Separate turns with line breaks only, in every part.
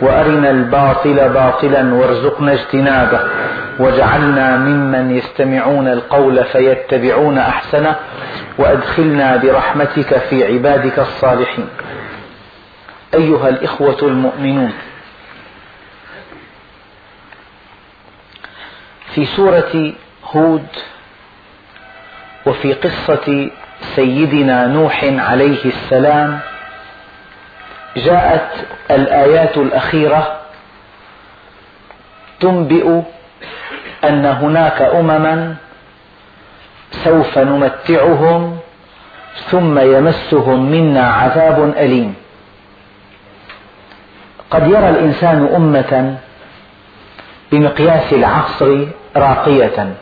وأرنا الباطل باطلا وارزقنا اجتنابه واجعلنا ممن يستمعون القول فيتبعون أحسنه وأدخلنا برحمتك في عبادك الصالحين. أيها الإخوة المؤمنون في سورة هود وفي قصة سيدنا نوح عليه السلام جاءت الآيات الأخيرة تنبئ أن هناك أمما سوف نمتعهم ثم يمسهم منا عذاب أليم. قد يرى الإنسان أمة بمقياس العصر راقية.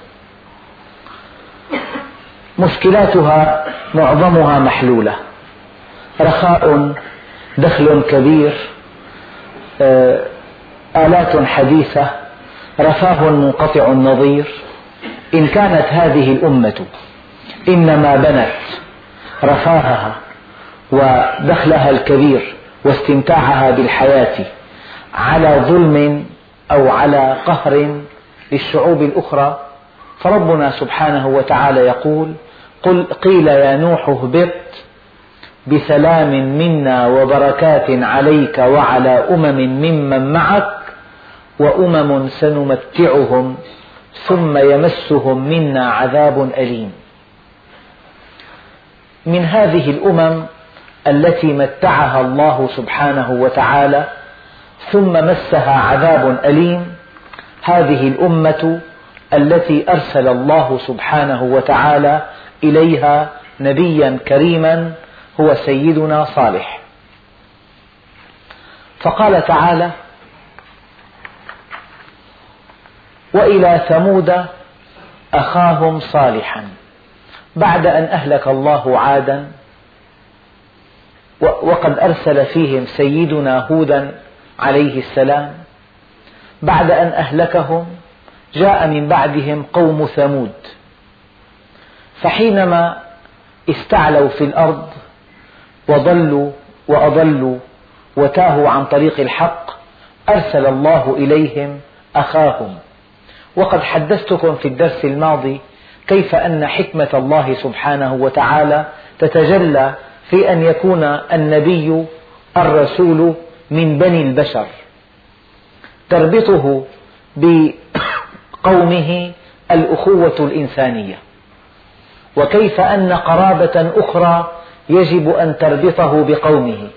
مشكلاتها معظمها محلولة. رخاء دخل كبير آه، آلات حديثة رفاه منقطع النظير. إن كانت هذه الأمة إنما بنت رفاهها ودخلها الكبير واستمتاعها بالحياة على ظلم أو على قهر للشعوب الأخرى فربنا سبحانه وتعالى يقول قل قيل يا نوح اهبط بسلام منا وبركات عليك وعلى أمم ممن معك وأمم سنمتعهم ثم يمسهم منا عذاب أليم. من هذه الأمم التي متعها الله سبحانه وتعالى ثم مسها عذاب أليم هذه الأمة التي أرسل الله سبحانه وتعالى إليها نبيا كريما هو سيدنا صالح. فقال تعالى وإلى ثمود أخاهم صالحا بعد أن أهلك الله عادا وقد أرسل فيهم سيدنا هودا عليه السلام بعد أن أهلكهم جاء من بعدهم قوم ثمود. فحينما استعلوا في الأرض وضلوا وأضلوا وتاهوا عن طريق الحق أرسل الله إليهم أخاهم. وقد حدثتكم في الدرس الماضي كيف أن حكمة الله سبحانه وتعالى تتجلى في أن يكون النبي الرسول من بني البشر. تربطه بقومه الأخوة الإنسانية. وكيف أن قرابة أخرى يجب أن تربطه بقومه.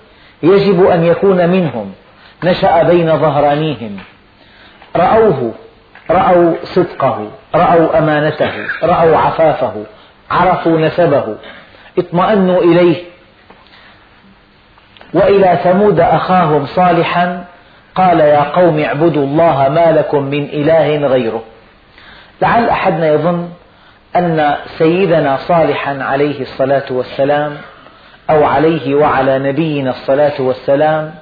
يجب أن يكون منهم. نشأ بين ظهرانيهم. رأوه رأوا صدقه رأوا أمانته رأوا عفافه عرفوا نسبه. اطمأنوا إليه. وإلى ثمود أخاهم صالحا قال يا قوم اعبدوا الله ما لكم من إله غيره. لعل أحدنا يظن أن سيدنا صالحا عليه الصلاة والسلام أو عليه وعلى نبينا الصلاة والسلام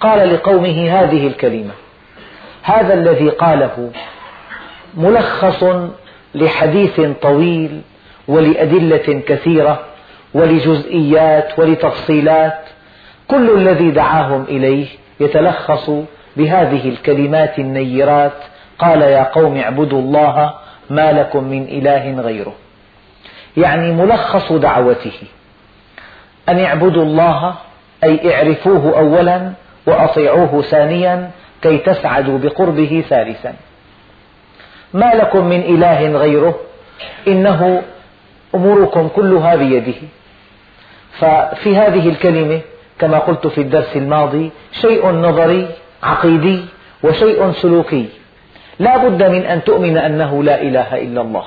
قال لقومه هذه الكلمة. هذا الذي قاله ملخص لحديث طويل ولأدلة كثيرة ولجزئيات ولتفصيلات. كل الذي دعاهم إليه يتلخص بهذه الكلمات النيرات. قال يا قوم اعبدوا الله ما لكم من إله غيره. يعني ملخص دعوته. أن اعبدوا الله أي اعرفوه أولا وأطيعوه ثانيا كي تسعدوا بقربه ثالثا. ما لكم من إله غيره إنه أموركم كلها بيده. ففي هذه الكلمة كما قلت في الدرس الماضي شيء نظري عقيدي وشيء سلوكي. لا بد من أن تؤمن أنه لا إله إلا الله.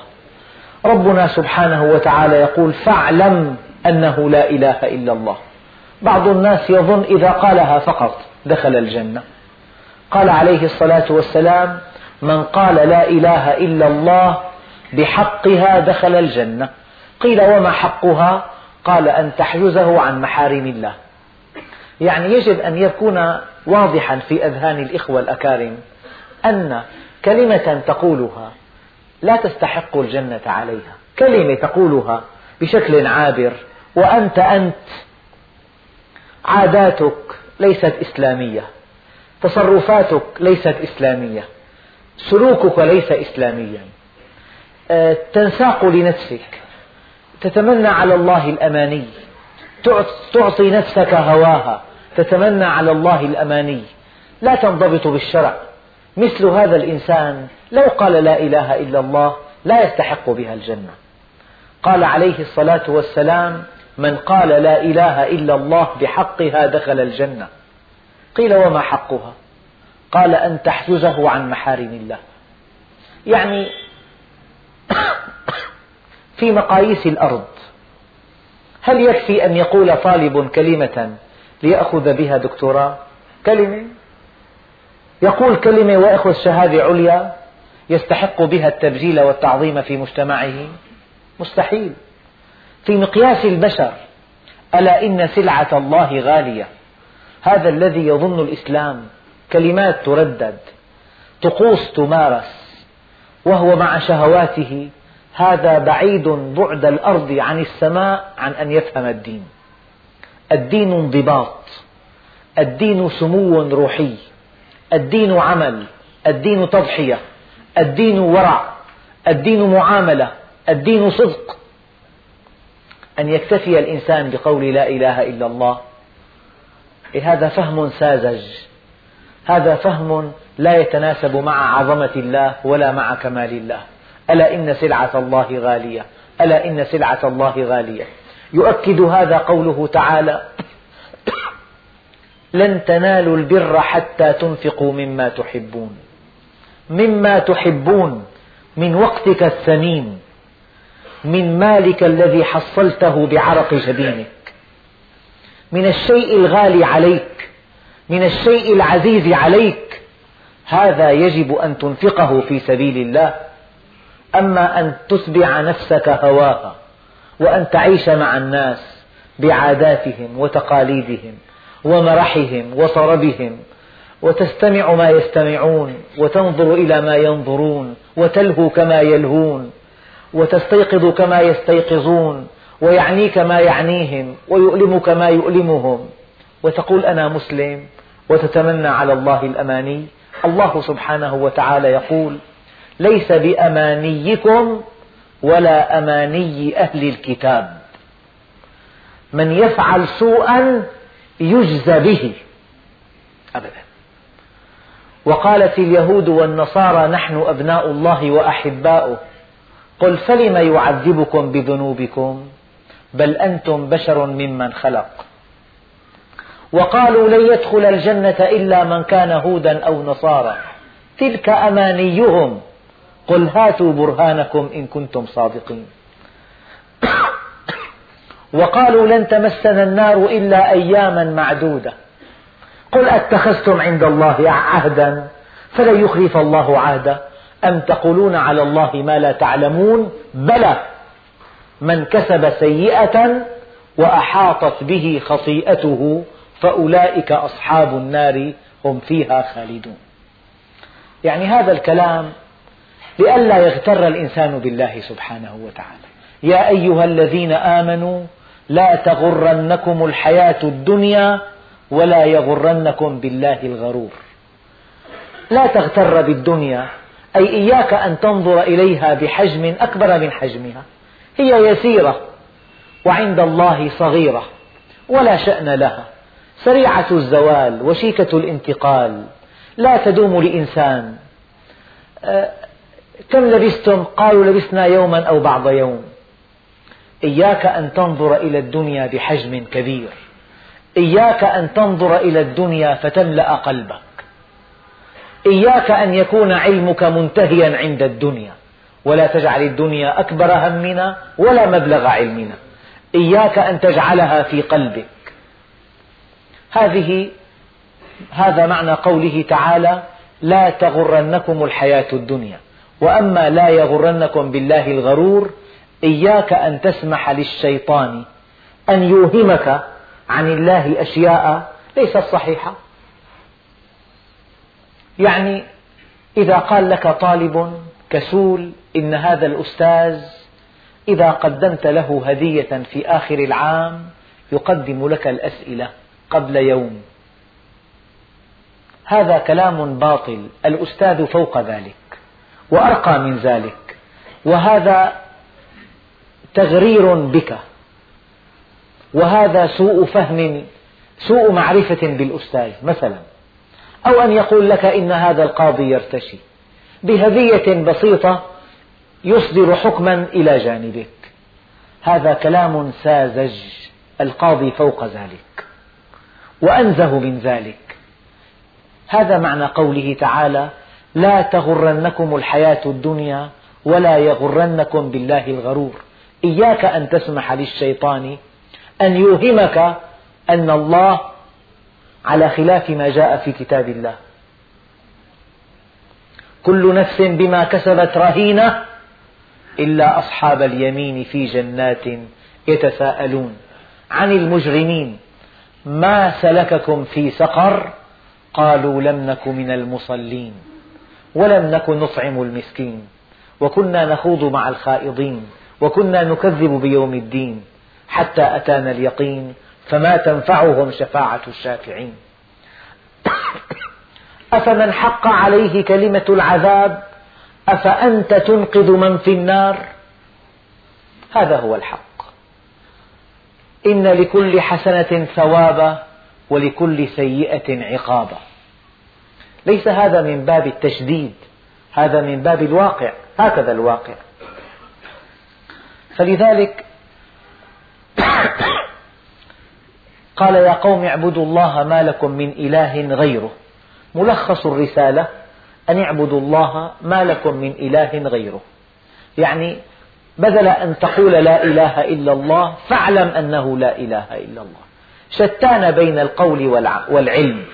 ربنا سبحانه وتعالى يقول فاعلم أنه لا إله إلا الله. بعض الناس يظن إذا قالها فقط دخل الجنة. قال عليه الصلاة والسلام من قال لا إله إلا الله بحقها دخل الجنة. قيل وما حقها؟ قال أن تحجزه عن محارم الله. يعني يجب أن يكون واضحا في أذهان الإخوة الأكارم أن كلمة تقولها لا تستحق الجنة عليها. كلمة تقولها بشكل عابر وأنت أنت. عاداتك ليست إسلامية. تصرفاتك ليست إسلامية. سلوكك ليس إسلاميا. آه، تنساق لنفسك. تتمنى على الله الأماني. تعطي نفسك هواها. تتمنى على الله الأماني. لا تنضبط بالشرع. مثل هذا الإنسان لو قال لا إله إلا الله لا يستحق بها الجنة. قال عليه الصلاة والسلام من قال لا إله إلا الله بحقها دخل الجنة. قيل وما حقها؟ قال أن تحجزه عن محارم الله. يعني في مقاييس الأرض. هل يكفي أن يقول طالب كلمة ليأخذ بها دكتوراه؟ كلمة. يقول كلمة ويأخذ شهادة عليا يستحق بها التبجيل والتعظيم في مجتمعه؟ مستحيل. في مقياس البشر ألا إن سلعة الله غالية؟ هذا الذي يظن الإسلام كلمات تردد طقوس تمارس وهو مع شهواته هذا بعيد بعد الأرض عن السماء عن أن يفهم الدين. الدين انضباط الدين سمو روحي الدين عمل الدين تضحية الدين ورع الدين معاملة الدين صدق. أن يكتفي الإنسان بقول لا إله إلا الله. إيه، هذا فهم ساذج. هذا فهم لا يتناسب مع عظمة الله ولا مع كمال الله. ألا إن سلعة الله غالية؟ ألا إن سلعة الله غالية؟ يؤكد هذا قوله تعالى لن تنالوا البر حتى تنفقوا مما تحبون. مما تحبون من وقتك الثمين. من مالك الذي حصلته بعرق جبينك. من الشيء الغالي عليك. من الشيء العزيز عليك. هذا يجب أن تنفقه في سبيل الله. أما أن تتبع نفسك هواها وأن تعيش مع الناس بعاداتهم وتقاليدهم ومرحهم وصربهم وتستمع ما يستمعون وتنظر إلى ما ينظرون وتلهو كما يلهون. وتستيقظ كما يستيقظون ويعنيك ما يعنيهم ويؤلمك ما يؤلمهم. وتقول أنا مسلم وتتمنى على الله الأماني. الله سبحانه وتعالى يقول ليس بأمانيكم ولا أماني أهل الكتاب. من يفعل سوءا يجزى به. أبدا. وقالت اليهود والنصارى نحن أبناء الله وأحباؤه. قل فلم يعذبكم بذنوبكم؟ بل أنتم بشر ممن خلق. وقالوا لن يدخل الجنة إلا من كان هودا أو نصارى. تلك أمانيهم. قل هاتوا برهانكم إن كنتم صادقين. وقالوا لن تمسنا النار إلا أياما معدودة. قل أتخذتم عند الله عهدا فلن يخلف الله عهده. أم تقولون على الله ما لا تعلمون؟ بلى من كسب سيئة وأحاطت به خطيئته فأولئك أصحاب النار هم فيها خالدون. يعني هذا الكلام لئلا يغتر الإنسان بالله سبحانه وتعالى. يا أيها الذين آمنوا لا تغرنكم الحياة الدنيا ولا يغرنكم بالله الغرور. لا تغتر بالدنيا أي إياك أن تنظر إليها بحجم أكبر من حجمها. هي يسيرة وعند الله صغيرة ولا شأن لها. سريعة الزوال وشيكة الانتقال لا تدوم لإنسان. أه، كم لبستم؟ قالوا لبسنا يوما أو بعض يوم. إياك أن تنظر إلى الدنيا بحجم كبير. إياك أن تنظر إلى الدنيا فتملأ قلبك. إياك أن يكون علمك منتهيا عند الدنيا ولا تجعل الدنيا أكبر همنا ولا مبلغ علمنا. إياك أن تجعلها في قلبك. هذه هذا معنى قوله تعالى لا تغرنكم الحياة الدنيا. وأما لا يغرنكم بالله الغرور إياك أن تسمح للشيطان أن يوهمك عن الله أشياء ليست صحيحة. يعني إذا قال لك طالب كسول إن هذا الأستاذ إذا قدمت له هدية في آخر العام يقدم لك الأسئلة قبل يوم. هذا كلام باطل الأستاذ فوق ذلك وأرقى من ذلك وهذا تغرير بك وهذا سوء فهم سوء معرفة بالأستاذ مثلا. أو أن يقول لك إن هذا القاضي يرتشي. بهدية بسيطة يصدر حكما إلى جانبك. هذا كلام ساذج. القاضي فوق ذلك. وأنزه من ذلك. هذا معنى قوله تعالى لا تغرنكم الحياة الدنيا ولا يغرنكم بالله الغرور إياك أن تسمح للشيطان أن يوهمك أن الله على خلاف ما جاء في كتاب الله. كل نفس بما كسبت رهينة إلا أصحاب اليمين في جنات يتساءلون عن المجرمين. ما سلككم في سقر؟ قالوا لم نك من المصلين ولم نك نطعم المسكين. وكنا نخوض مع الخائضين. وكنا نكذب بيوم الدين حتى أتانا اليقين فما تنفعهم شفاعة الشافعين. أفمن حق عليه كلمة العذاب؟ أفأنت تنقذ من في النار؟ هذا هو الحق. إن لكل حسنة ثوابا ولكل سيئة عقابا. ليس هذا من باب التشديد هذا من باب الواقع هكذا الواقع. فلذلك قال يا قوم اعبدوا الله ما لكم من إله غيره. ملخص الرسالة أن اعبدوا الله ما لكم من إله غيره. يعني بدل أن تقول لا إله إلا الله فاعلم أنه لا إله إلا الله. شتان بين القول والعلم.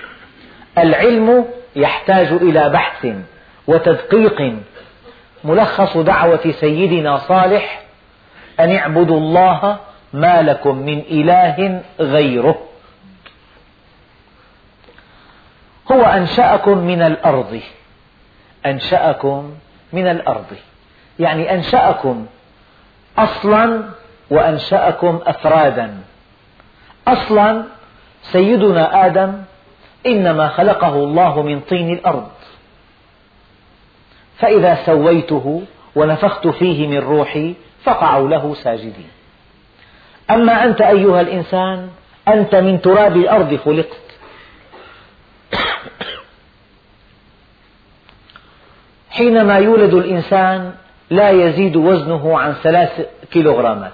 العلم يحتاج إلى بحث وتدقيق. ملخص دعوة سيدنا صالح أن اعبدوا الله ما لكم من إله غيره. هو أنشأكم من الأرض. أنشأكم من الأرض. يعني أنشأكم أصلا وأنشأكم أفرادا. أصلا سيدنا آدم إنما خلقه الله من طين الأرض. فإذا سويته ونفخت فيه من روحي فقعوا له ساجدين. أما أنت أيها الإنسان أنت من تراب الأرض خلقت. حينما يولد الإنسان لا يزيد وزنه عن ثلاث كيلوغرامات.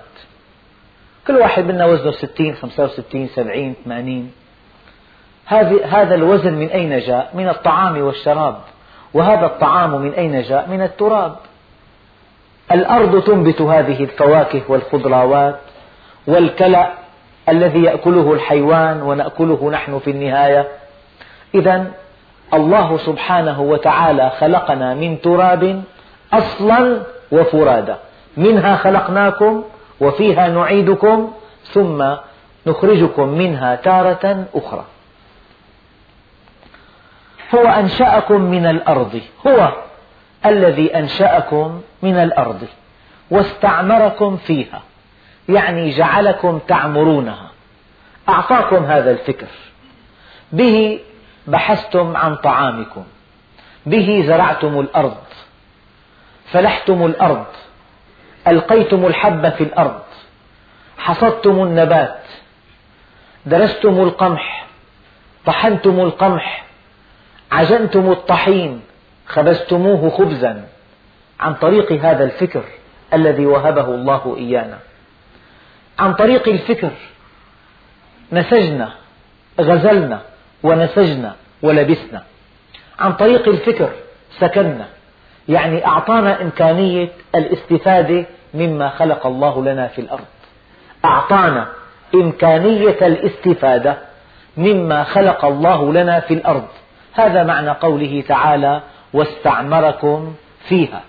كل واحد منا وزنه ستين خمسة وستين سبعين ثمانين. هذا الوزن من أين جاء؟ من الطعام والشراب. وهذا الطعام من أين جاء؟ من التراب. الأرض تنبت هذه الفواكه والخضروات والكلأ الذي يأكله الحيوان ونأكله نحن في النهاية. إذا الله سبحانه وتعالى خلقنا من تراب أصلا وفرادا. منها خلقناكم وفيها نعيدكم ثم نخرجكم منها تارة أخرى. هو أنشأكم من الأرض. هو الذي أنشأكم من الأرض. واستعمركم فيها. يعني جعلكم تعمرونها. أعطاكم هذا الفكر. به بحثتم عن طعامكم. به زرعتم الأرض. فلحتم الأرض. ألقيتم الحب في الأرض. حصدتم النبات. درستم القمح. طحنتم القمح. عجنتم الطحين. خبزتموه خبزا. عن طريق هذا الفكر الذي وهبه الله إيانا. عن طريق الفكر. نسجنا غزلنا ونسجنا ولبسنا. عن طريق الفكر سكننا. يعني أعطانا إمكانية الاستفادة مما خلق الله لنا في الأرض. أعطانا إمكانية الاستفادة مما خلق الله لنا في الأرض. هذا معنى قوله تعالى واستعمركم فيها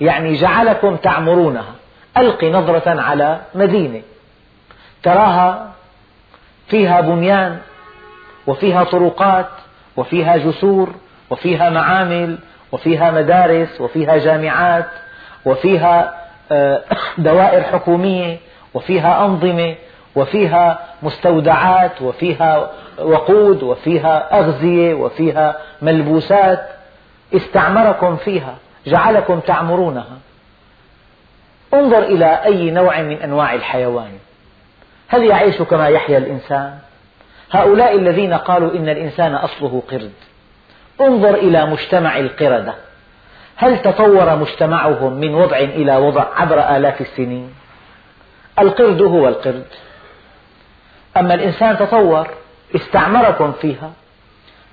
يعني جعلكم تعمرونها. ألق نظرة على مدينة. تراها فيها بنيان وفيها طرقات وفيها جسور وفيها معامل وفيها مدارس وفيها جامعات وفيها آه، دوائر حكومية وفيها أنظمة وفيها مستودعات وفيها وقود وفيها أغذية وفيها ملبوسات استعمركم فيها جعلكم تعمرونها. انظر إلى أي نوع من أنواع الحيوان. هل يعيش كما يحيا الإنسان؟ هؤلاء الذين قالوا إن الإنسان أصله قرد انظر إلى مجتمع القردة هل تطور مجتمعهم من وضع إلى وضع عبر آلاف السنين؟ القرد هو القرد أما الإنسان تطور استعمركم فيها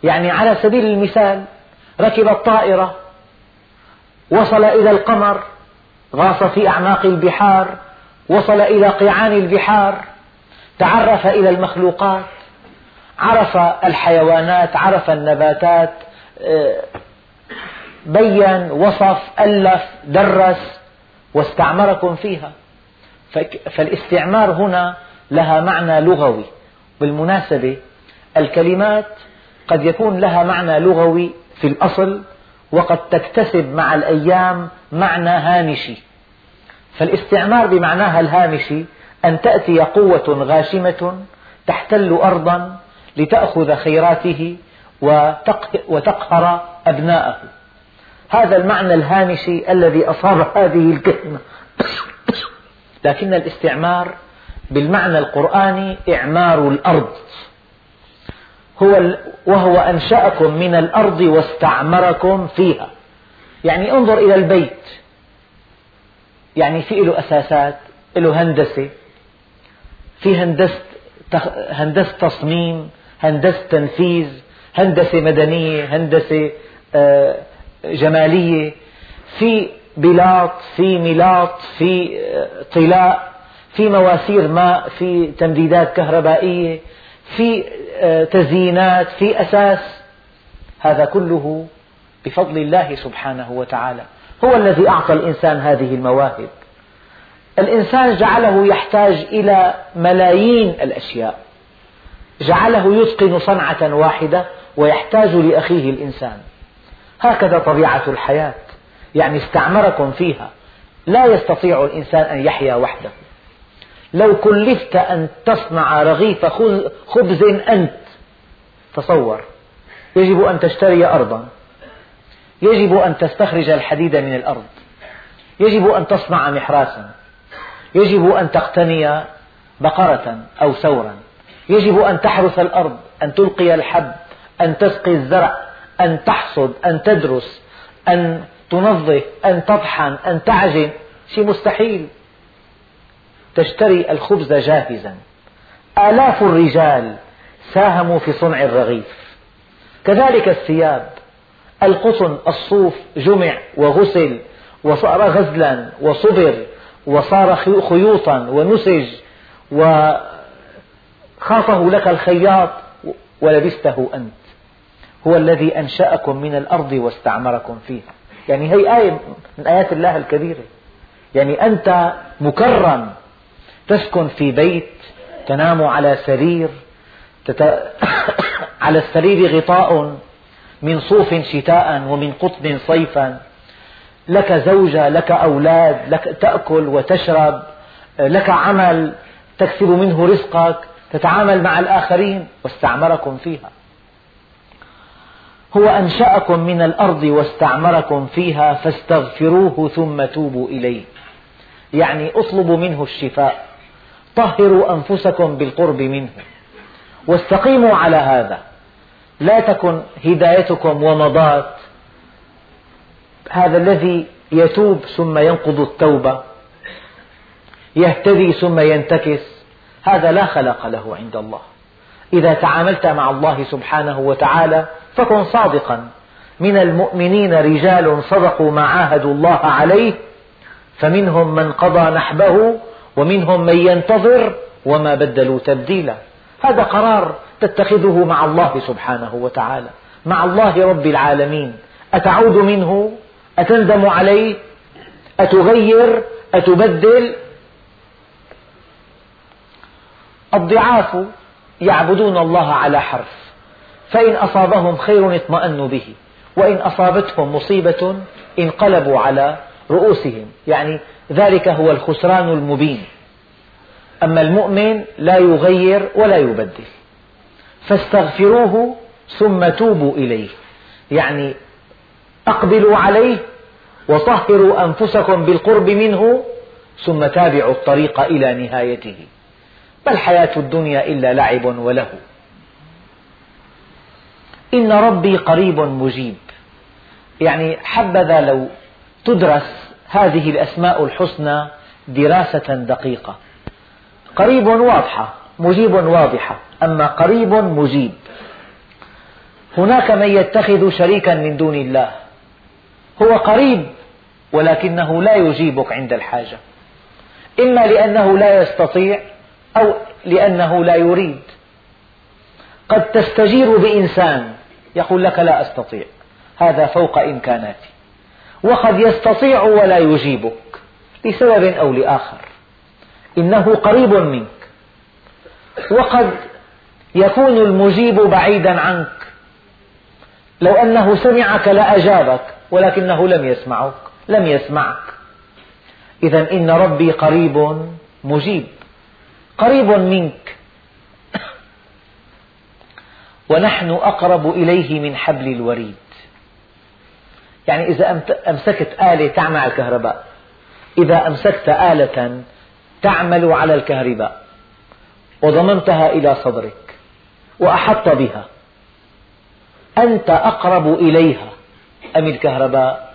يعني على سبيل المثال ركب الطائرة وصل إلى القمر غاص في أعماق البحار وصل إلى قيعان البحار تعرف إلى المخلوقات عرف الحيوانات عرف النباتات آه، بين وصف ألف درس واستعمركم فيها. فالاستعمار هنا لها معنى لغوي. بالمناسبة الكلمات قد يكون لها معنى لغوي في الأصل وقد تكتسب مع الأيام معنى هامشي. فالاستعمار بمعناها الهامشي أن تأتي قوة غاشمة تحتل أرضا لتأخذ خيراته وتقهر أبناءه. هذا المعنى الهامشي الذي أصاب هذه الكلمة. لكن الاستعمار بالمعنى القرآني إعمار الأرض. هو وهو أنشأكم من الأرض واستعمركم فيها. يعني انظر إلى البيت. يعني في له أساسات له هندسة في هندسة هندسة تصميم هندسة تنفيذ هندسة مدنية هندسة آه، جمالية. في بلاط في ملاط في آه، طلاء في مواسير ماء في تمديدات كهربائية في آه، تزيينات في أساس. هذا كله بفضل الله سبحانه وتعالى. هو الذي أعطى الإنسان هذه المواهب. الإنسان جعله يحتاج إلى ملايين الأشياء. جعله يتقن صنعة واحدة ويحتاج لأخيه الإنسان. هكذا طبيعة الحياة. يعني استعمركم فيها. لا يستطيع الإنسان أن يحيا وحده. لو كلفت أن تصنع رغيف خبز أنت تصور. يجب أن تشتري أرضا. يجب أن تستخرج الحديد من الأرض. يجب أن تصنع محراسا. يجب أن تقتني بقرة أو ثورا. يجب أن تحرث الأرض أن تلقي الحب أن تسقي الزرع أن تحصد أن تدرس أن تنظف أن تطحن أن تعجن. شيء مستحيل. تشتري الخبز جاهزا. آلاف الرجال ساهموا في صنع الرغيف. كذلك الثياب. القطن الصوف جمع وغسل وصار غزلا وصبر وصار خيوطا ونسج وخاطه لك الخياط ولبسته أنت. هو الذي أنشأكم من الأرض واستعمركم فيها يعني هي آية من آيات الله الكبيرة. يعني أنت مكرم تسكن في بيت تنام على سرير تت... على السرير غطاء من صوف شتاء ومن قطن صيفا. لك زوجة لك أولاد لك تأكل وتشرب لك عمل تكسب منه رزقك تتعامل مع الآخرين واستعمركم فيها. هو أنشأكم من الأرض واستعمركم فيها فاستغفروه ثم توبوا إليه. يعني اطلبوا منه الشفاء. طهروا أنفسكم بالقرب منه. واستقيموا على هذا. لا تكن هدايتكم ومضات هذا الذي يتوب ثم ينقض التوبة يهتدي ثم ينتكس هذا لا خلق له عند الله. إذا تعاملت مع الله سبحانه وتعالى فكن صادقا. من المؤمنين رجال صدقوا ما عاهدوا الله عليه فمنهم من قضى نحبه ومنهم من ينتظر وما بدلوا تبديلا. هذا قرار تتخذه مع الله سبحانه وتعالى. مع الله رب العالمين. أتعود منه؟ أتندم عليه؟ أتغير؟ أتبدل؟ الضعاف يعبدون الله على حرف فإن أصابهم خير اطمأنوا به وإن أصابتهم مصيبة انقلبوا على رؤوسهم. يعني ذلك هو الخسران المبين. أما المؤمن لا يغير ولا يبدل فاستغفروه ثم توبوا إليه. يعني أقبلوا عليه وطهروا أنفسكم بالقرب منه ثم تابعوا الطريق إلى نهايته. ما الحياة الدنيا إلا لعب وله؟ إن ربي قريب مجيب. يعني حبذا لو تدرس هذه الأسماء الحسنى دراسة دقيقة. قريب واضحة مجيب واضحة. أما قريب مجيب. هناك من يتخذ شريكا من دون الله. هو قريب ولكنه لا يجيبك عند الحاجة. إما لأنه لا يستطيع أو لأنه لا يريد. قد تستجير بإنسان يقول لك لا أستطيع هذا فوق إمكاناتي. وقد يستطيع ولا يجيبك لسبب أو لآخر. إنه قريب منك. وقد يكون المجيب بعيدا عنك. لو أنه سمعك لأجابك ولكنه لم يسمعك لم يسمعك. إذا إن ربي قريب مجيب قريب منك. ونحن أقرب إليه من حبل الوريد. يعني إذا أمسكت آلة تعمل على الكهرباء إذا أمسكت آلة تعمل على الكهرباء وضممتها إلى صدرك وأحط بها أنت أقرب إليها. أم الكهرباء؟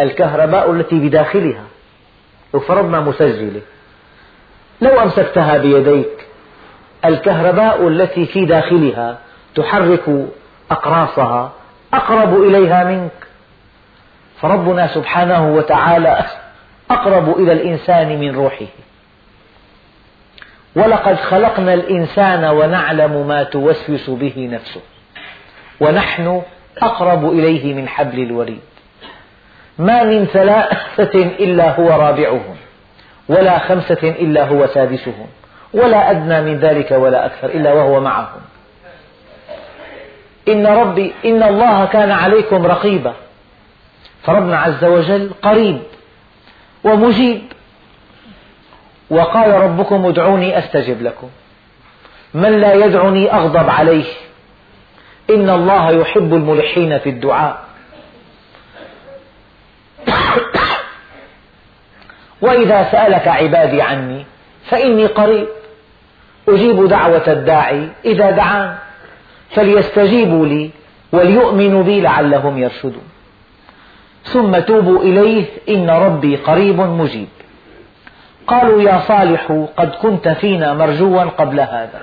الكهرباء التي بداخلها. لو فرضنا مسجلة. لو أمسكتها بيديك الكهرباء التي في داخلها تحرك أقراصها أقرب إليها منك. فربنا سبحانه وتعالى أقرب إلى الإنسان من روحه. ولقد خلقنا الإنسان ونعلم ما توسوس به نفسه. ونحن أقرب إليه من حبل الوريد. ما من ثلاثة إلا هو رابعهم ولا خمسة إلا هو سادسهم ولا أدنى من ذلك ولا أكثر إلا وهو معهم. إن ربي إن الله كان عليكم رقيبا فربنا عز وجل قريب ومجيب. وقال ربكم ادعوني أستجب لكم من لا يدعني أغضب عليه. إن الله يحب الملحين في الدعاء. وإذا سألك عبادي عني فإني قريب. أجيب دعوة الداعي إذا دعان فليستجيبوا لي وليؤمنوا بي لعلهم يرشدون. ثم توبوا إليه إن ربي قريب مجيب. قالوا يا صالح قد كنت فينا مرجوا قبل هذا.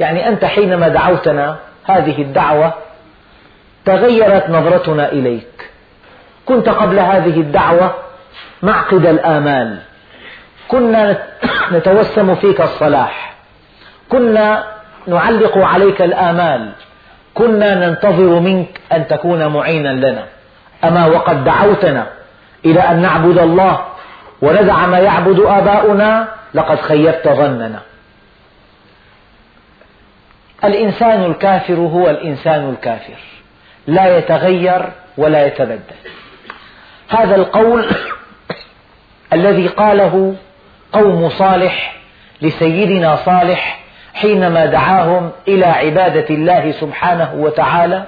يعني أنت حينما دعوتنا هذه الدعوة تغيرت نظرتنا إليك. كنت قبل هذه الدعوة معقد الآمال كنا نتوسم فيك الصلاح. كنا نعلق عليك الآمال كنا ننتظر منك أن تكون معينا لنا. أما وقد دعوتنا إلى أن نعبد الله وندع ما يعبد آباؤنا لقد خيبت ظننا. الإنسان الكافر هو الإنسان الكافر. لا يتغير ولا يتبدل. هذا القول الذي قاله قوم صالح لسيدنا صالح حينما دعاهم إلى عبادة الله سبحانه وتعالى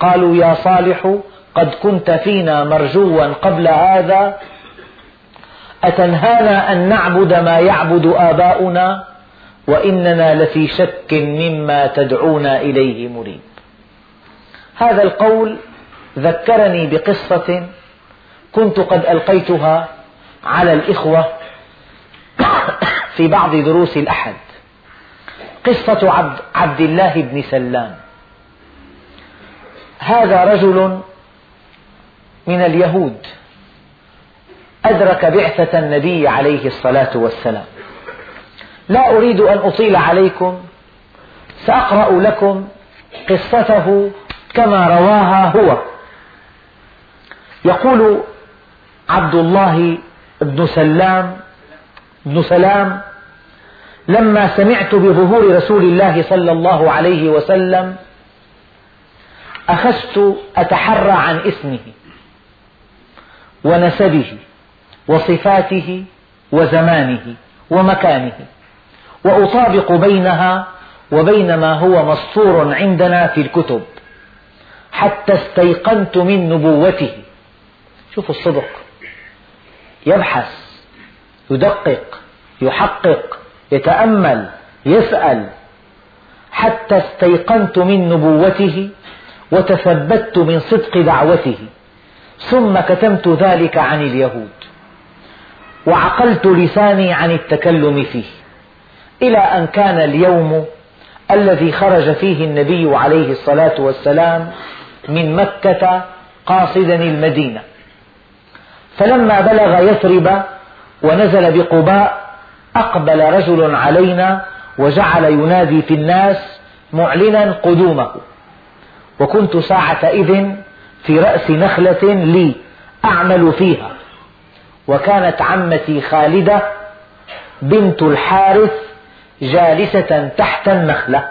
قالوا يا صالح قد كنت فينا مرجوا قبل هذا أتنهانا أن نعبد ما يعبد آباؤنا؟ وإننا لفي شك مما تدعونا إليه مريب. هذا القول ذكرني بقصة كنت قد ألقيتها على الإخوة في بعض دروس الأحد. قصة عبد, عبد الله بن سلام. هذا رجل من اليهود أدرك بعثة النبي عليه الصلاة والسلام. لا أريد أن أطيل عليكم سأقرأ لكم قصته كما رواها هو. يقول عبد الله بن سلام بن سلام لما سمعت بظهور رسول الله صلى الله عليه وسلم أخذت أتحرى عن اسمه ونسبه وصفاته وزمانه ومكانه. وأطابق بينها وبين ما هو مسطور عندنا في الكتب. حتى استيقنت من نبوته. شوفوا الصدق. يبحث يدقق يحقق يتأمل يسأل. حتى استيقنت من نبوته وتثبت من صدق دعوته. ثم كتمت ذلك عن اليهود. وعقلت لساني عن التكلم فيه. إلى أن كان اليوم الذي خرج فيه النبي عليه الصلاة والسلام من مكة قاصدا المدينة. فلما بلغ يثرب ونزل بقباء أقبل رجل علينا وجعل ينادي في الناس معلنا قدومه. وكنت ساعتئذ في رأس نخلة لي أعمل فيها. وكانت عمتي خالدة بنت الحارث جالسة تحت النخلة.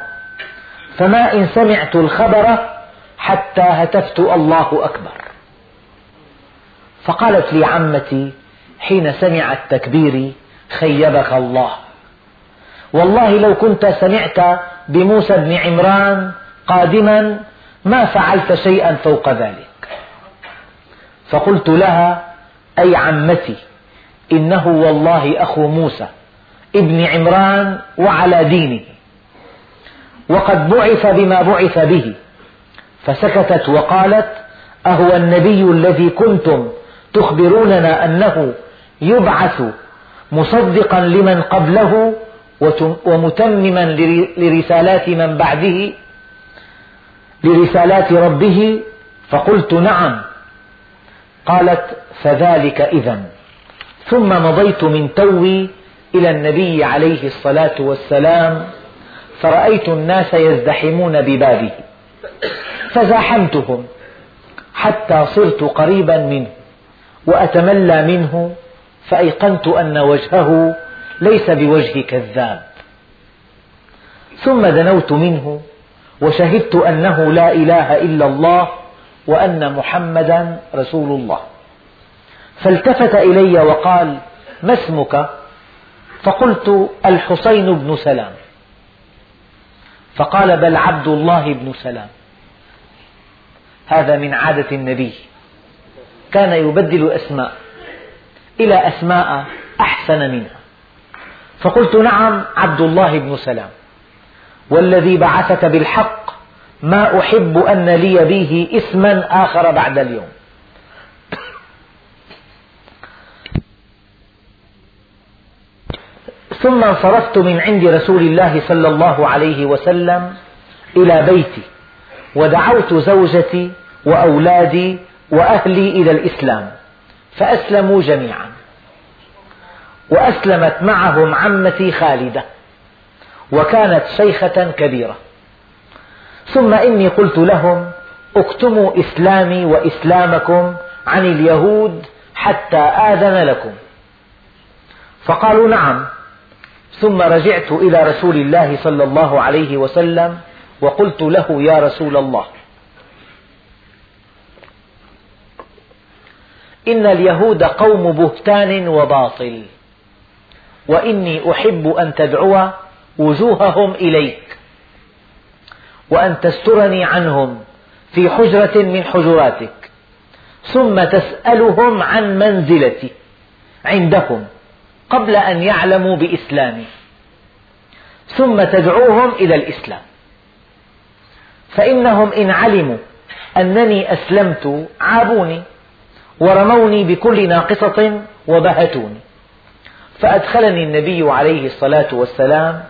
فما إن سمعت الخبر حتى هتفت الله أكبر. فقالت لي عمتي حين سمعت تكبيري خيبك الله. والله لو كنت سمعت بموسى بن عمران قادما ما فعلت شيئا فوق ذلك. فقلت لها أي عمتي إنه والله أخو موسى. ابن عمران وعلى دينه. وقد بعث بما بعث به. فسكتت وقالت أهو النبي الذي كنتم تخبروننا أنه يبعث مصدقا لمن قبله ومتمما لرسالات من بعده لرسالات ربه. فقلت نعم. قالت فذلك إذا ثم مضيت من توي إلى النبي عليه الصلاة والسلام فرأيت الناس يزدحمون ببابه فزاحمتهم حتى صرت قريبا منه وأتملى منه فأيقنت أن وجهه ليس بوجه كذاب. ثم دنوت منه وشهدت أنه لا إله إلا الله وأن محمدا رسول الله. فالتفت إلي وقال ما اسمك؟ فقلت الحسين بن سلام. فقال بل عبد الله بن سلام. هذا من عادة النبي. كان يبدل أسماء إلى أسماء أحسن منها. فقلت نعم عبد الله بن سلام. والذي بعثك بالحق ما أحب أن لي به اسما آخر بعد اليوم. ثم انصرفت من عند رسول الله صلى الله عليه وسلم إلى بيتي ودعوت زوجتي وأولادي وأهلي إلى الإسلام فأسلموا جميعا. وأسلمت معهم عمتي خالدة وكانت شيخة كبيرة. ثم إني قلت لهم اكتموا إسلامي وإسلامكم عن اليهود حتى آذن لكم. فقالوا نعم ثم رجعت إلى رسول الله صلى الله عليه وسلم وقلت له يا رسول الله. إن اليهود قوم بهتان وباطل وإني أحب أن تدعو وجوههم إليك وأن تسترني عنهم في حجرة من حجراتك ثم تسألهم عن منزلتي عندهم. قبل أن يعلموا بإسلامي. ثم تدعوهم إلى الإسلام. فإنهم إن علموا أنني أسلمت عابوني ورموني بكل ناقصة وبهتوني. فأدخلني النبي عليه الصلاة والسلام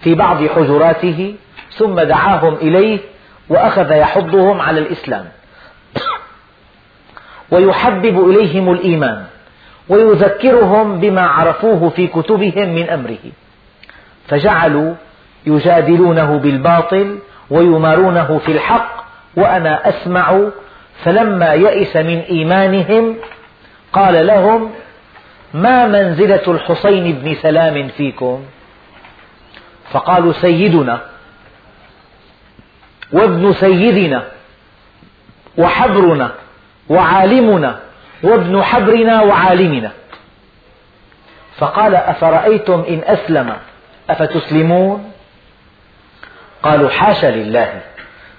في بعض حجراته ثم دعاهم إليه وأخذ يحضهم على الإسلام. ويحبب إليهم الإيمان. ويذكرهم بما عرفوه في كتبهم من أمره. فجعلوا يجادلونه بالباطل ويمارونه في الحق وأنا أسمع فلما يئس من إيمانهم قال لهم ما منزلة الحسين بن سلام فيكم؟ فقالوا سيدنا وابن سيدنا وحبرنا وعالمنا وابن حبرنا وعالمنا. فقال أفرأيتم إن أسلم؟ أفتسلمون؟ قالوا حاشا لله.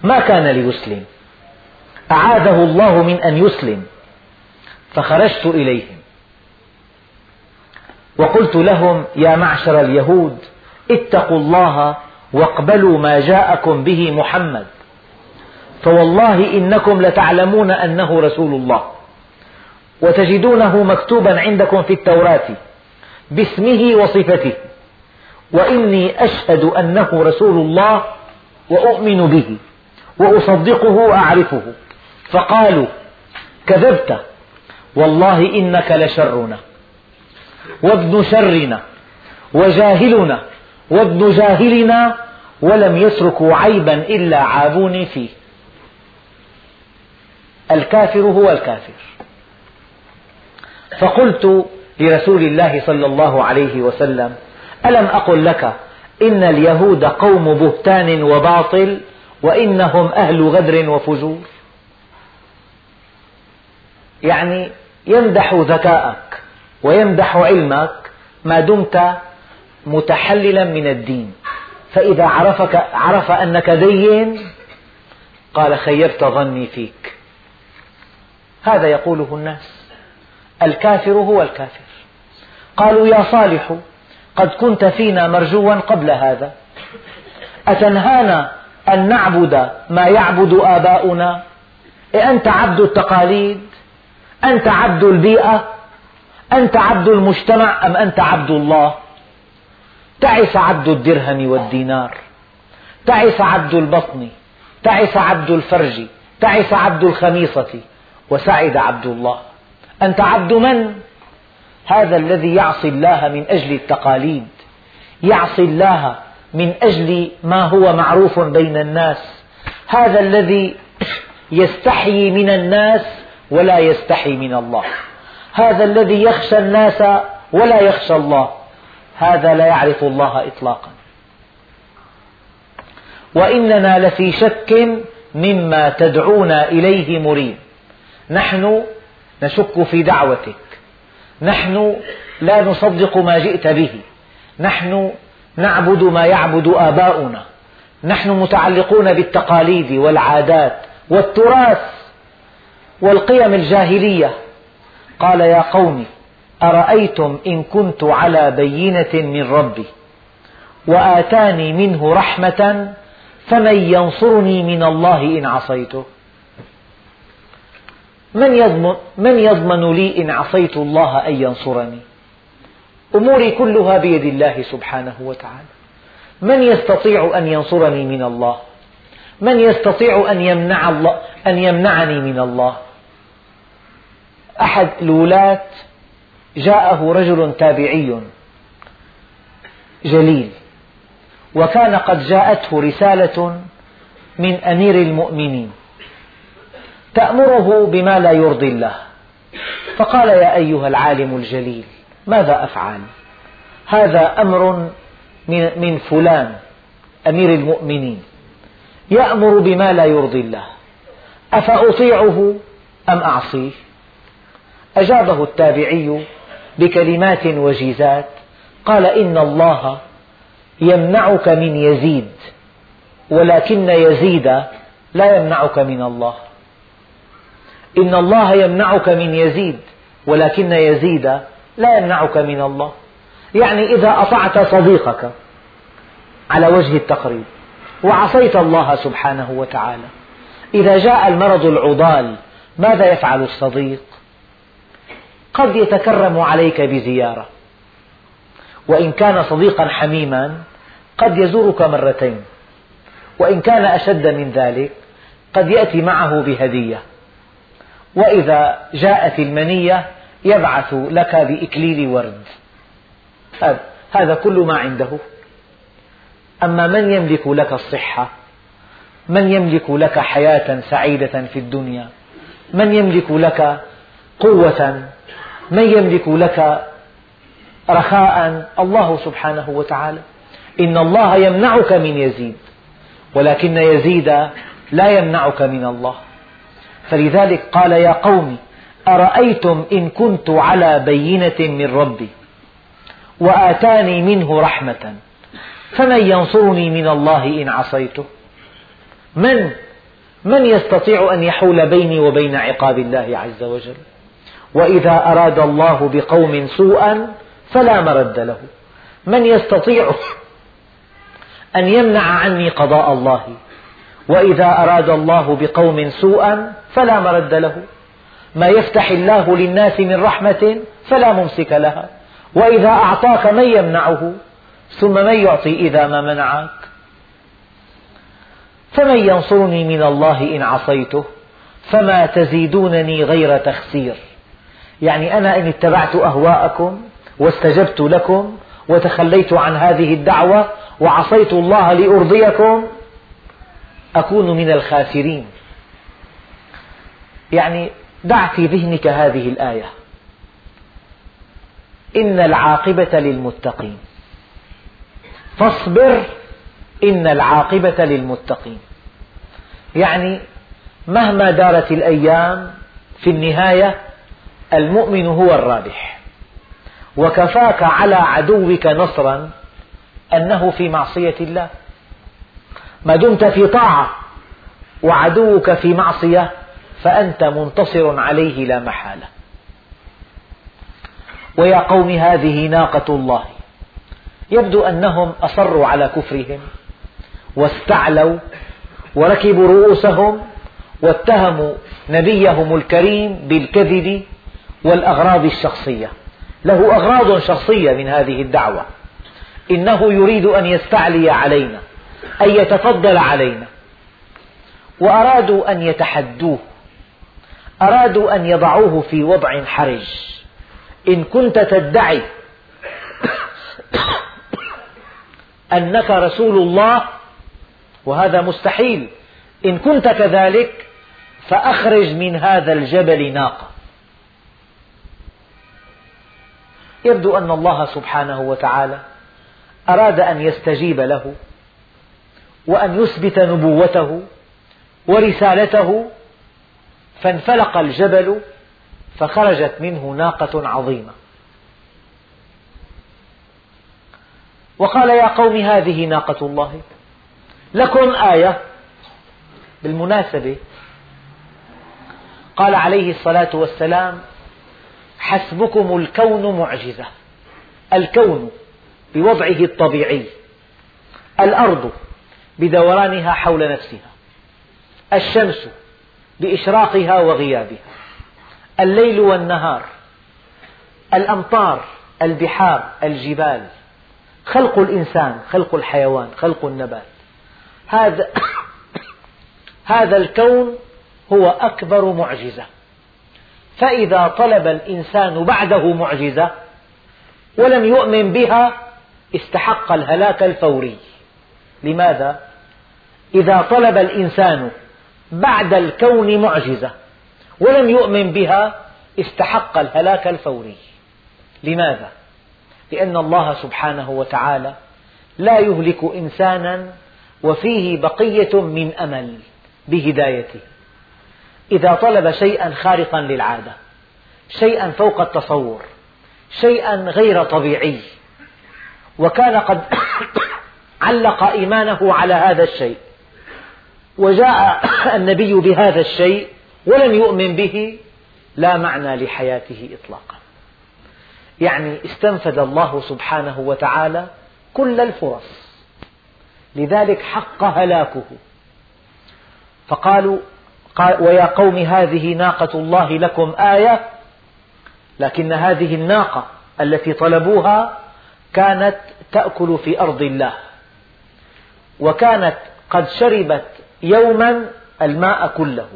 ما كان ليسلم. أعاذه الله من أن يسلم. فخرجت إليهم. وقلت لهم يا معشر اليهود اتقوا الله واقبلوا ما جاءكم به محمد. فوالله إنكم لتعلمون أنه رسول الله. وتجدونه مكتوبا عندكم في التوراة باسمه وصفته. وإني أشهد أنه رسول الله وأؤمن به وأصدقه وأعرفه. فقالوا كذبت. والله إنك لشرنا. وابن شرنا. وجاهلنا. وابن جاهلنا. ولم يتركوا عيبا إلا عابوني فيه. الكافر هو الكافر. فقلت لرسول الله صلى الله عليه وسلم ألم أقل لك إن اليهود قوم بهتان وباطل وإنهم أهل غدر وفجور؟ يعني يمدح ذكاءك ويمدح علمك ما دمت متحللا من الدين فإذا عرفك عرف أنك دين قال خيبت ظني فيك. هذا يقوله الناس. الكافر هو الكافر. قالوا يا صالح قد كنت فينا مرجوا قبل هذا. أتنهانا أن نعبد ما يعبد آباؤنا؟ إيه أنت عبد التقاليد؟ أنت عبد البيئة؟ أنت عبد المجتمع أم أنت عبد الله؟ تعس عبد الدرهم والدينار. تعس عبد البطن. تعس عبد الفرج. تعس عبد الخميصة. وسعد عبد الله. أنت عبد من؟ هذا الذي يعصي الله من أجل التقاليد. يعصي الله من أجل ما هو معروف بين الناس. هذا الذي يستحيي من الناس ولا يستحي من الله. هذا الذي يخشى الناس ولا يخشى الله. هذا لا يعرف الله إطلاقا. وإننا لفي شك مما تدعونا إليه مريب. نحن نشك في دعوتك. نحن لا نصدق ما جئت به. نحن نعبد ما يعبد آباؤنا. نحن متعلقون بالتقاليد والعادات والتراث والقيم الجاهلية. قال يا قوم أرأيتم إن كنت على بينة من ربي؟ وآتاني منه رحمة فمن ينصرني من الله إن عصيته. من يضمن, من يضمن لي إن عصيت الله أن ينصرني؟ أموري كلها بيد الله سبحانه وتعالى. من يستطيع أن ينصرني من الله؟ من يستطيع أن يمنع الله أن يمنعني من الله؟ أحد الولاة جاءه رجل تابعي جليل وكان قد جاءته رسالة من أمير المؤمنين. تأمره بما لا يرضي الله. فقال يا أيها العالم الجليل ماذا أفعل؟ هذا أمر من فلان أمير المؤمنين يأمر بما لا يرضي الله. أفأطيعه أم أعصيه؟ أجابه التابعي بكلمات وجيزات قال إن الله يمنعك من يزيد ولكن يزيد لا يمنعك من الله. إن الله يمنعك من يزيد ولكن يزيد لا يمنعك من الله. يعني إذا أطعت صديقك على وجه التقريب وعصيت الله سبحانه وتعالى إذا جاء المرض العضال ماذا يفعل الصديق؟ قد يتكرم عليك بزيارة وإن كان صديقا حميما قد يزورك مرتين وإن كان أشد من ذلك قد يأتي معه بهدية. وإذا جاءت المنية يبعث لك بإكليل ورد. هذا كل ما عنده. أما من يملك لك الصحة؟ من يملك لك حياة سعيدة في الدنيا؟ من يملك لك قوة؟ من يملك لك رخاء؟ الله سبحانه وتعالى. إن الله يمنعك من يزيد ولكن يزيد لا يمنعك من الله. فلذلك قال يا قوم أرأيتم إن كنت على بينة من ربي وآتاني منه رحمة فمن ينصرني من الله إن عصيته؟ من؟ من يستطيع أن يحول بيني وبين عقاب الله عز وجل؟ وإذا أراد الله بقوم سوءا فلا مرد له. من يستطيع أن يمنع عني قضاء الله؟ وإذا أراد الله بقوم سوءا فلا مرد له. ما يفتح الله للناس من رحمة فلا ممسك لها. وإذا أعطاك من يمنعه ثم من يعطي إذا ما منعك. فمن ينصرني من الله إن عصيته فما تزيدونني غير تخسير. يعني أنا إن اتبعت أهواءكم واستجبت لكم وتخليت عن هذه الدعوة وعصيت الله لأرضيكم أكون من الخاسرين. يعني دع في ذهنك هذه الآية. إن العاقبة للمتقين. فاصبر إن العاقبة للمتقين. يعني مهما دارت الأيام في النهاية المؤمن هو الرابح. وكفاك على عدوك نصرا أنه في معصية الله. ما دمت في طاعة وعدوك في معصية فأنت منتصر عليه لا محالة. ويا قوم هذه ناقة الله. يبدو أنهم أصروا على كفرهم واستعلوا وركبوا رؤوسهم واتهموا نبيهم الكريم بالكذب والأغراض الشخصية. له أغراض شخصية من هذه الدعوة. إنه يريد أن يستعلي علينا أن يتفضل علينا. وأرادوا أن يتحدوه. أرادوا أن يضعوه في وضع حرج. إن كنت تدعي أنك رسول الله وهذا مستحيل. إن كنت كذلك فأخرج من هذا الجبل ناقة. يبدو أن الله سبحانه وتعالى أراد أن يستجيب له وأن يثبت نبوته ورسالته فانفلق الجبل فخرجت منه ناقة عظيمة. وقال يا قوم هذه ناقة الله. لكم آية بالمناسبة. قال عليه الصلاة والسلام حسبكم الكون معجزة. الكون بوضعه الطبيعي. الأرض بدورانها حول نفسها. الشمس بإشراقها وغيابها. الليل والنهار الأمطار البحار الجبال خلق الإنسان خلق الحيوان خلق النبات. هذا هذا الكون هو أكبر معجزة. فإذا طلب الإنسان بعده معجزة ولم يؤمن بها استحق الهلاك الفوري. لماذا؟ إذا طلب الإنسان بعد الكون معجزة ولم يؤمن بها استحق الهلاك الفوري. لماذا؟ لأن الله سبحانه وتعالى لا يهلك إنسانا وفيه بقية من أمل بهدايته. إذا طلب شيئا خارقا للعادة شيئا فوق التصور شيئا غير طبيعي وكان قد علق إيمانه على هذا الشيء. وجاء النبي بهذا الشيء ولم يؤمن به لا معنى لحياته إطلاقا. يعني استنفذ الله سبحانه وتعالى كل الفرص. لذلك حق هلاكه. فقالوا ويا قوم هذه ناقة الله لكم آية لكن هذه الناقة التي طلبوها كانت تأكل في أرض الله. وكانت قد شربت يوما الماء كله.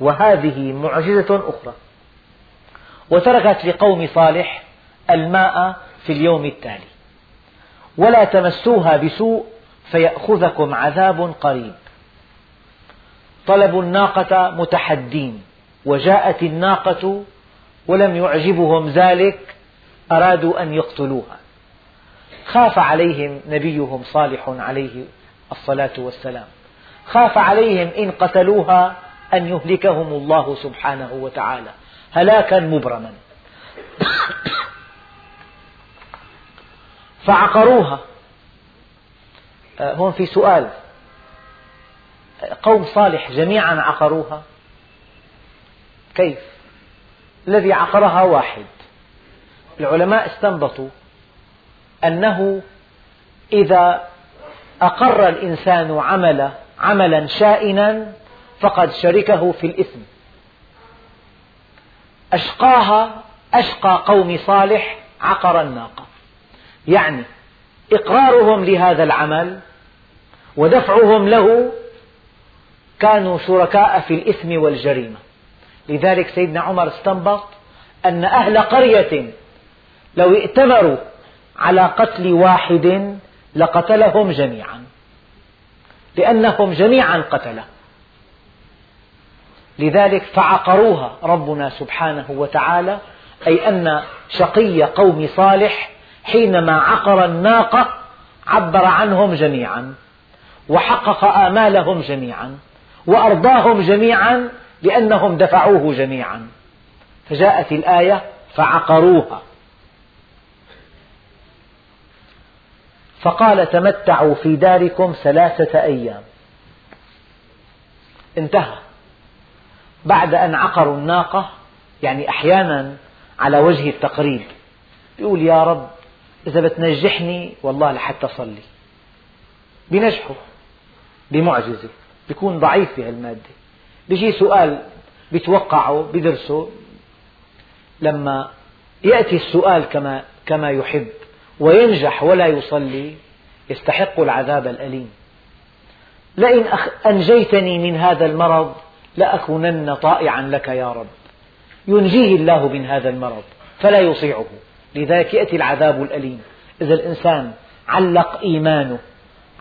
وهذه معجزة أخرى. وتركت لقوم صالح الماء في اليوم التالي. ولا تمسوها بسوء فيأخذكم عذاب قريب. طلبوا الناقة متحدين. وجاءت الناقة ولم يعجبهم ذلك أرادوا أن يقتلوها. خاف عليهم نبيهم صالح عليه الصلاة والسلام. خاف عليهم إن قتلوها أن يهلكهم الله سبحانه وتعالى. هلاكا مبرما. فعقروها. آه، هون في سؤال. قوم صالح جميعا عقروها؟ كيف؟ الذي عقرها واحد. العلماء استنبطوا أنه إذا أقر الإنسان عمل عملا شائنا فقد شركه في الإثم. أشقاها أشقى قوم صالح عقر الناقة. يعني إقرارهم لهذا العمل ودفعهم له كانوا شركاء في الإثم والجريمة. لذلك سيدنا عمر استنبط أن أهل قرية لو ائتمروا على قتل واحد لقتلهم جميعا. لأنهم جميعا قتلة. لذلك فعقروها ربنا سبحانه وتعالى أي أن شقي قوم صالح حينما عقر الناقة عبر عنهم جميعا وحقق آمالهم جميعا وأرضاهم جميعا لأنهم دفعوه جميعا. فجاءت الآية فعقروها. فقال تمتعوا في داركم ثلاثة أيام. انتهى. بعد أن عقروا الناقة يعني أحيانا على وجه التقريب يقول يا رب إذا بتنجحني والله لحتى أصلي. بنجحه بمعجزة بيكون ضعيف في هالمادة. بيجي سؤال بيتوقعه بدرسه لما يأتي السؤال كما كما يحب وينجح ولا يصلي يستحق العذاب الأليم. لئن أنجيتني من هذا المرض لأكونن طائعا لك يا رب. ينجيه الله من هذا المرض فلا يصيعه. لذلك يأتي العذاب الأليم. إذا الإنسان علق إيمانه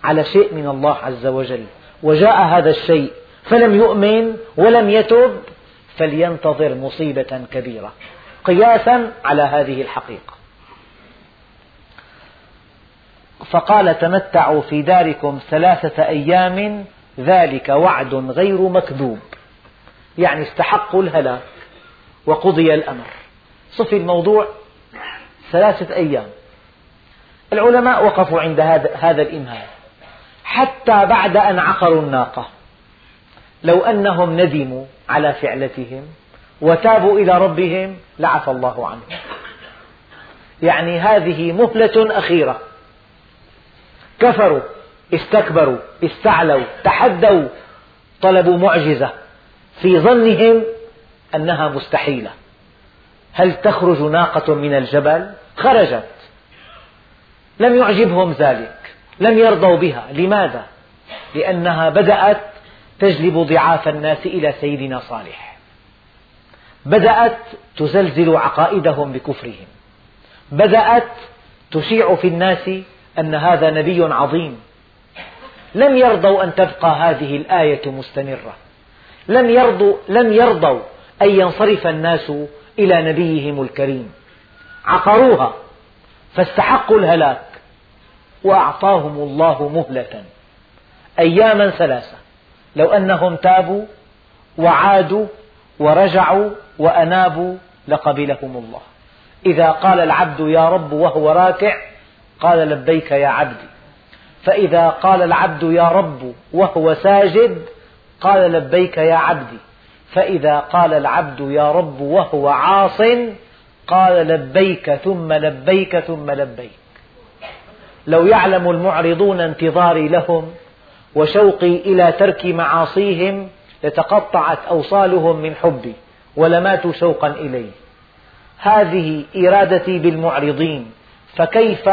على شيء من الله عز وجل وجاء هذا الشيء فلم يؤمن ولم يتب فلينتظر مصيبة كبيرة. قياسا على هذه الحقيقة. فقال تمتعوا في داركم ثلاثة أيام ذلك وعد غير مكذوب. يعني استحقوا الهلاك وقضي الأمر. صفي الموضوع ثلاثة أيام. العلماء وقفوا عند هذا الإمهال حتى بعد أن عقروا الناقة. لو أنهم ندموا على فعلتهم وتابوا إلى ربهم لعفى الله عنهم. يعني هذه مهلة أخيرة. كفروا استكبروا استعلوا تحدوا طلبوا معجزة في ظنهم أنها مستحيلة. هل تخرج ناقة من الجبل؟ خرجت. لم يعجبهم ذلك لم يرضوا بها. لماذا؟ لأنها بدأت تجلب ضعاف الناس إلى سيدنا صالح. بدأت تزلزل عقائدهم بكفرهم. بدأت تشيع في الناس أن هذا نبي عظيم. لم يرضوا أن تبقى هذه الآية مستمرة. لم يرضوا, لم يرضوا أن ينصرف الناس إلى نبيهم الكريم. عقروها فاستحقوا الهلاك وأعطاهم الله مهلة. أياما ثلاثة. لو أنهم تابوا وعادوا ورجعوا وأنابوا لقبلهم الله. إذا قال العبد يا رب وهو راكع قال لبيك يا عبدي فإذا قال العبد يا رب وهو ساجد قال لبيك يا عبدي فإذا قال العبد يا رب وهو عاص قال لبيك ثم لبيك ثم لبيك. لو يعلم المعرضون انتظاري لهم وشوقي إلى ترك معاصيهم لتقطعت أوصالهم من حبي ولماتوا شوقا إلي. هذه إرادتي بالمعرضين فكيف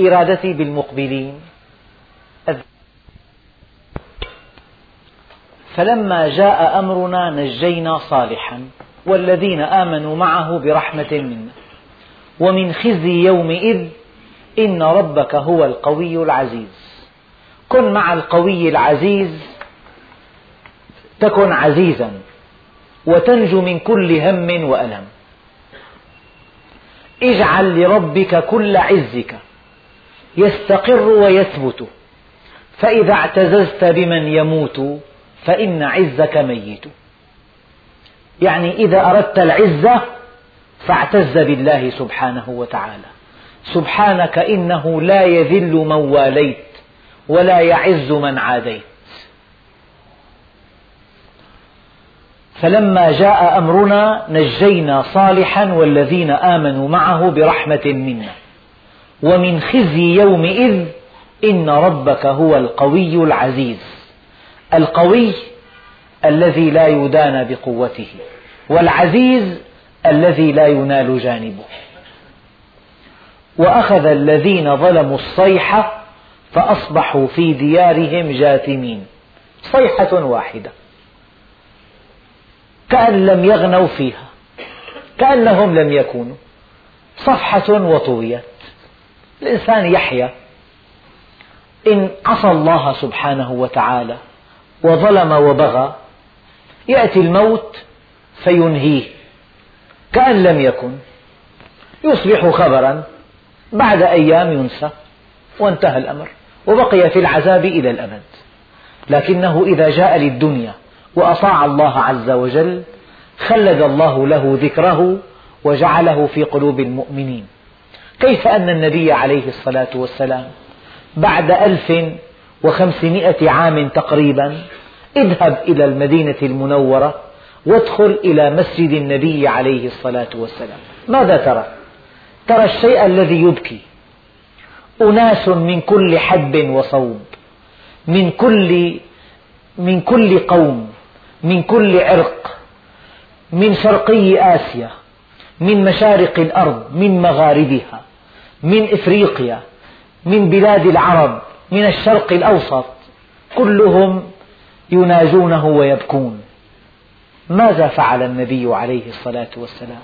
إرادتي بالمقبلين. فلما جاء أمرنا نجينا صالحا والذين آمنوا معه برحمة منا. ومن خزي يومئذ إن ربك هو القوي العزيز. كن مع القوي العزيز تكن عزيزا وتنجو من كل هم وألم. اجعل لربك كل عزك. يستقر ويثبت. فإذا اعتززت بمن يموت فإن عزك ميت. يعني إذا أردت العزة فاعتز بالله سبحانه وتعالى. سبحانك إنه لا يذل من واليت ولا يعز من عاديت. فلما جاء أمرنا نجينا صالحا والذين آمنوا معه برحمة منا. ومن خزي يومئذ إن ربك هو القوي العزيز. القوي الذي لا يدان بقوته والعزيز الذي لا ينال جانبه. وأخذ الذين ظلموا الصيحة فأصبحوا في ديارهم جاثمين. صيحة واحدة. كأن لم يغنوا فيها كأنهم لم يكونوا. صفحة وطويت الإنسان يحيا. إن عصى الله سبحانه وتعالى وظلم وبغى يأتي الموت فينهيه كأن لم يكن يصبح خبرا بعد أيام ينسى وانتهى الأمر وبقي في العذاب إلى الأبد. لكنه إذا جاء للدنيا وأطاع الله عز وجل خلد الله له ذكره وجعله في قلوب المؤمنين. كيف أن النبي عليه الصلاة والسلام بعد ألف وخمسمائة عام تقريبا اذهب إلى المدينة المنورة وادخل إلى مسجد النبي عليه الصلاة والسلام. ماذا ترى؟ ترى الشيء الذي يبكي. أناس من كل حدب وصوب من كل من كل قوم من كل عرق من شرقي آسيا من مشارق الأرض من مغاربها. من إفريقيا من بلاد العرب من الشرق الأوسط كلهم يناجونه ويبكون. ماذا فعل النبي عليه الصلاة والسلام؟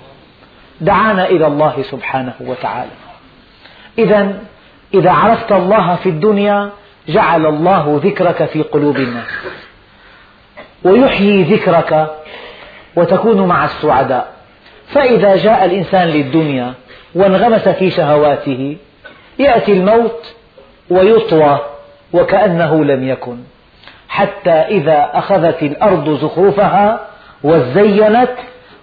دعانا إلى الله سبحانه وتعالى. إذا إذا عرفت الله في الدنيا جعل الله ذكرك في قلوب الناس. ويحيي ذكرك وتكون مع السعداء. فإذا جاء الإنسان للدنيا وانغمس في شهواته يأتي الموت ويطوى وكأنه لم يكن حتى إذا أخذت الأرض زخرفها وزينت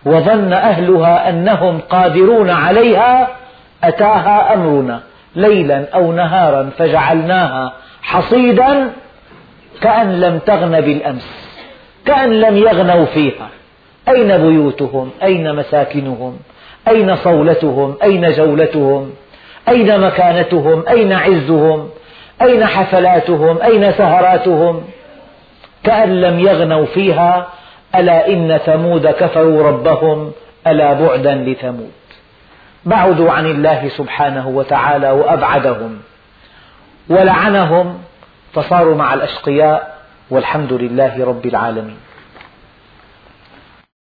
وظن أهلها أنهم قادرون عليها أتاها أمرنا ليلا أو نهارا فجعلناها حصيدا كأن لم تغن بالأمس كأن لم يغنوا فيها أين بيوتهم؟ أين مساكنهم؟ أين صولتهم؟ أين جولتهم؟ أين مكانتهم؟ أين عزهم؟ أين حفلاتهم؟ أين سهراتهم كأن لم يغنوا فيها ألا إن ثمود كفروا ربهم؟ ألا بعدا لثمود. بعدوا عن الله سبحانه وتعالى وأبعدهم. ولعنهم فصاروا مع الأشقياء والحمد لله رب العالمين.